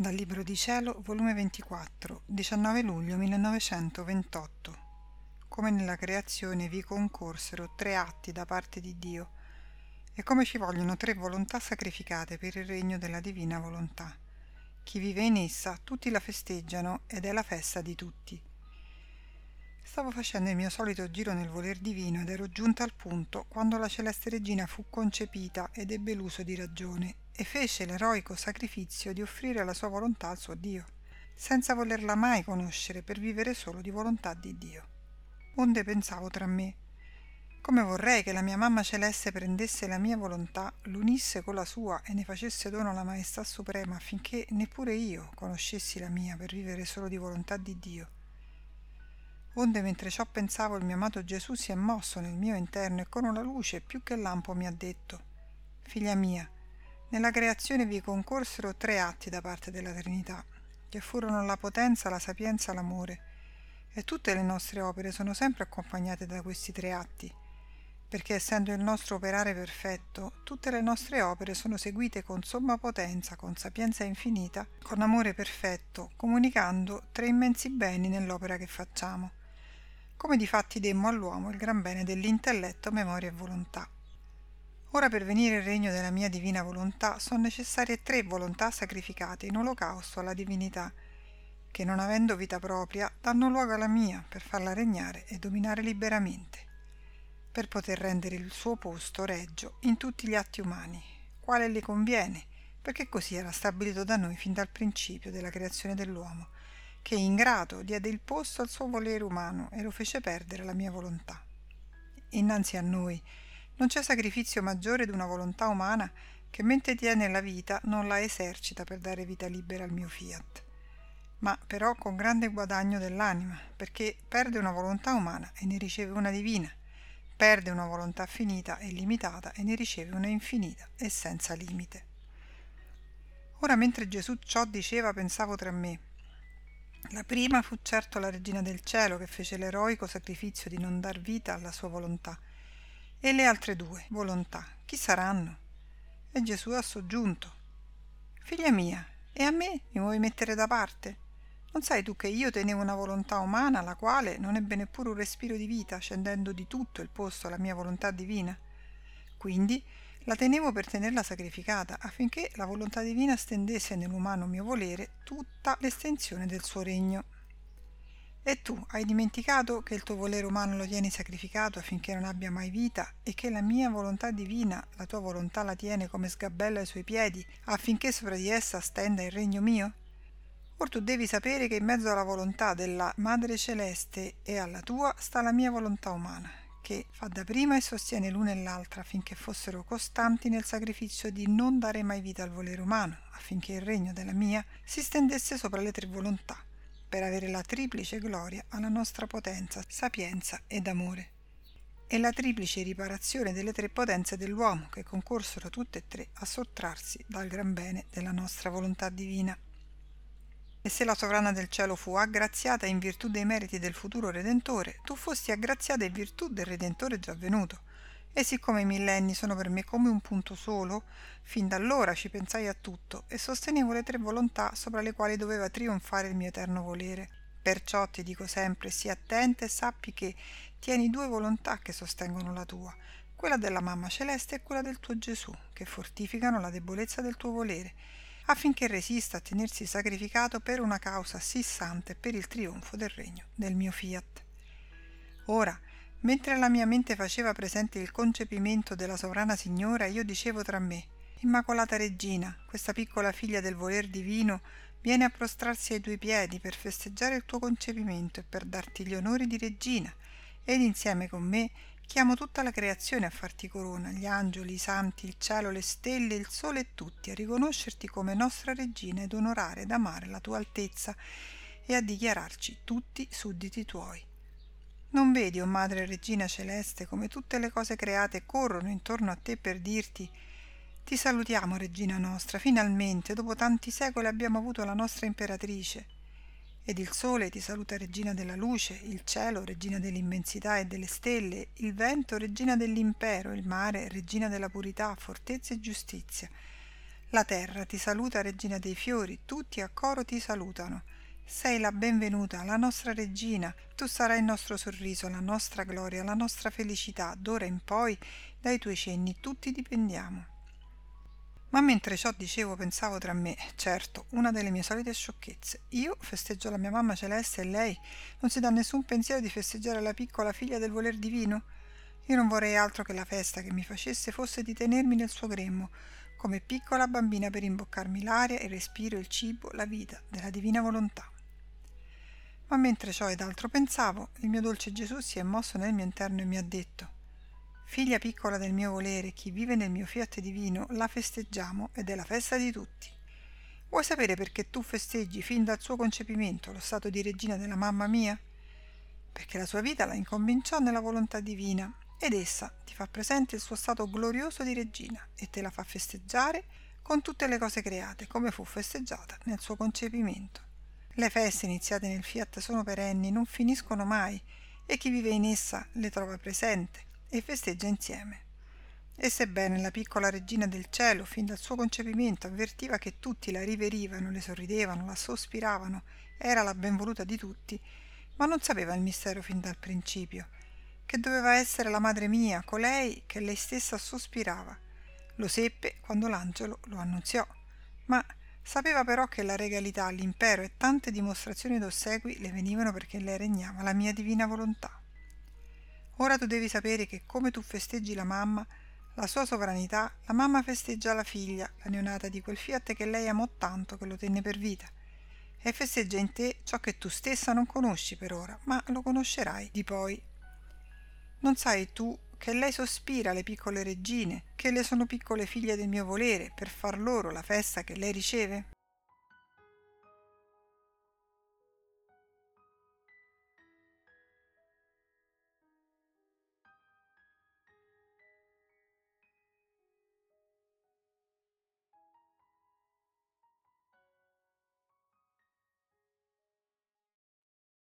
Dal Libro di Cielo, volume 24, 19 luglio 1928. Come nella creazione vi concorsero tre atti da parte di Dio e come ci vogliono tre volontà sacrificate per il regno della divina volontà. Chi vive in essa, tutti la festeggiano ed è la festa di tutti. Stavo facendo il mio solito giro nel voler divino ed ero giunta al punto quando la celeste regina fu concepita ed ebbe l'uso di ragione e fece l'eroico sacrificio di offrire la sua volontà al suo Dio, senza volerla mai conoscere per vivere solo di volontà di Dio. Onde pensavo tra me, come vorrei che la mia mamma celeste prendesse la mia volontà, l'unisse con la sua e ne facesse dono alla Maestà Suprema affinché neppure io conoscessi la mia per vivere solo di volontà di Dio onde mentre ciò pensavo il mio amato Gesù si è mosso nel mio interno e con una luce più che lampo mi ha detto Figlia mia, nella creazione vi concorsero tre atti da parte della Trinità, che furono la potenza, la sapienza, l'amore, e tutte le nostre opere sono sempre accompagnate da questi tre atti, perché essendo il nostro operare perfetto, tutte le nostre opere sono seguite con somma potenza, con sapienza infinita, con amore perfetto, comunicando tre immensi beni nell'opera che facciamo come difatti demmo all'uomo il gran bene dell'intelletto, memoria e volontà. Ora per venire il regno della mia divina volontà sono necessarie tre volontà sacrificate in olocausto alla divinità, che non avendo vita propria danno luogo alla mia per farla regnare e dominare liberamente, per poter rendere il suo posto reggio in tutti gli atti umani, quale le conviene, perché così era stabilito da noi fin dal principio della creazione dell'uomo, che ingrato diede il posto al suo volere umano e lo fece perdere la mia volontà. Innanzi a noi non c'è sacrificio maggiore d'una volontà umana che mentre tiene la vita non la esercita per dare vita libera al mio fiat, ma però con grande guadagno dell'anima, perché perde una volontà umana e ne riceve una divina, perde una volontà finita e limitata e ne riceve una infinita e senza limite. Ora mentre Gesù ciò diceva pensavo tra me, la prima fu certo la regina del cielo che fece l'eroico sacrificio di non dar vita alla sua volontà. E le altre due, volontà, chi saranno? E Gesù ha soggiunto. Figlia mia, e a me mi vuoi mettere da parte? Non sai tu che io tenevo una volontà umana la quale non ebbe neppure un respiro di vita, scendendo di tutto il posto alla mia volontà divina? Quindi la tenevo per tenerla sacrificata affinché la volontà divina stendesse nell'umano mio volere tutta l'estensione del suo regno. E tu hai dimenticato che il tuo volere umano lo tieni sacrificato affinché non abbia mai vita e che la mia volontà divina, la tua volontà la tiene come sgabella ai suoi piedi affinché sopra di essa stenda il regno mio? Or tu devi sapere che in mezzo alla volontà della Madre Celeste e alla tua sta la mia volontà umana, che fa da prima e sostiene l'una e l'altra affinché fossero costanti nel sacrificio di non dare mai vita al volere umano, affinché il regno della mia si stendesse sopra le tre volontà, per avere la triplice gloria alla nostra potenza, sapienza ed amore, e la triplice riparazione delle tre potenze dell'uomo che concorsero tutte e tre a sottrarsi dal gran bene della nostra volontà divina. E se la sovrana del cielo fu aggraziata in virtù dei meriti del futuro Redentore, tu fossi aggraziata in virtù del Redentore già venuto. E siccome i millenni sono per me come un punto solo, fin da allora ci pensai a tutto e sostenevo le tre volontà sopra le quali doveva trionfare il mio eterno volere. Perciò ti dico sempre, sii attenta e sappi che tieni due volontà che sostengono la tua, quella della mamma celeste e quella del tuo Gesù, che fortificano la debolezza del tuo volere affinché resista a tenersi sacrificato per una causa sì santa e per il trionfo del regno del mio fiat. Ora, mentre la mia mente faceva presente il concepimento della sovrana signora, io dicevo tra me, Immacolata Regina, questa piccola figlia del voler divino, viene a prostrarsi ai tuoi piedi per festeggiare il tuo concepimento e per darti gli onori di regina, ed insieme con me Chiamo tutta la creazione a farti corona, gli angeli, i santi, il cielo, le stelle, il sole e tutti, a riconoscerti come nostra regina ed onorare ed amare la tua altezza e a dichiararci tutti sudditi tuoi. Non vedi, o oh Madre Regina Celeste, come tutte le cose create corrono intorno a te per dirti Ti salutiamo, Regina nostra, finalmente, dopo tanti secoli abbiamo avuto la nostra imperatrice ed il sole ti saluta regina della luce, il cielo regina dell'immensità e delle stelle, il vento regina dell'impero, il mare regina della purità, fortezza e giustizia, La terra ti saluta, regina dei fiori, tutti a coro ti salutano. Sei la benvenuta, la nostra regina, tu sarai il nostro sorriso, la nostra gloria, la nostra felicità, d'ora in poi dai tuoi cenni tutti dipendiamo. Ma mentre ciò dicevo pensavo tra me, certo, una delle mie solite sciocchezze. Io festeggio la mia mamma celeste e lei non si dà nessun pensiero di festeggiare la piccola figlia del voler divino? Io non vorrei altro che la festa che mi facesse fosse di tenermi nel suo grembo, come piccola bambina per imboccarmi l'aria, il respiro, il cibo, la vita della divina volontà. Ma mentre ciò ed altro pensavo, il mio dolce Gesù si è mosso nel mio interno e mi ha detto Figlia piccola del mio volere, chi vive nel mio fiat divino, la festeggiamo ed è la festa di tutti. Vuoi sapere perché tu festeggi fin dal suo concepimento lo stato di regina della mamma mia? Perché la sua vita la incominciò nella volontà divina ed essa ti fa presente il suo stato glorioso di regina e te la fa festeggiare con tutte le cose create come fu festeggiata nel suo concepimento. Le feste iniziate nel fiat sono perenni, non finiscono mai e chi vive in essa le trova presente e festeggia insieme. E sebbene la piccola regina del cielo fin dal suo concepimento avvertiva che tutti la riverivano, le sorridevano, la sospiravano, era la benvoluta di tutti, ma non sapeva il mistero fin dal principio, che doveva essere la madre mia, colei che lei stessa sospirava. Lo seppe quando l'angelo lo annunziò, ma Sapeva però che la regalità, l'impero e tante dimostrazioni d'ossequi le venivano perché lei regnava la mia divina volontà. Ora tu devi sapere che come tu festeggi la mamma, la sua sovranità, la mamma festeggia la figlia, la neonata di quel fiat che lei amò tanto che lo tenne per vita, e festeggia in te ciò che tu stessa non conosci per ora, ma lo conoscerai di poi. Non sai tu che lei sospira alle piccole regine, che le sono piccole figlie del mio volere, per far loro la festa che lei riceve?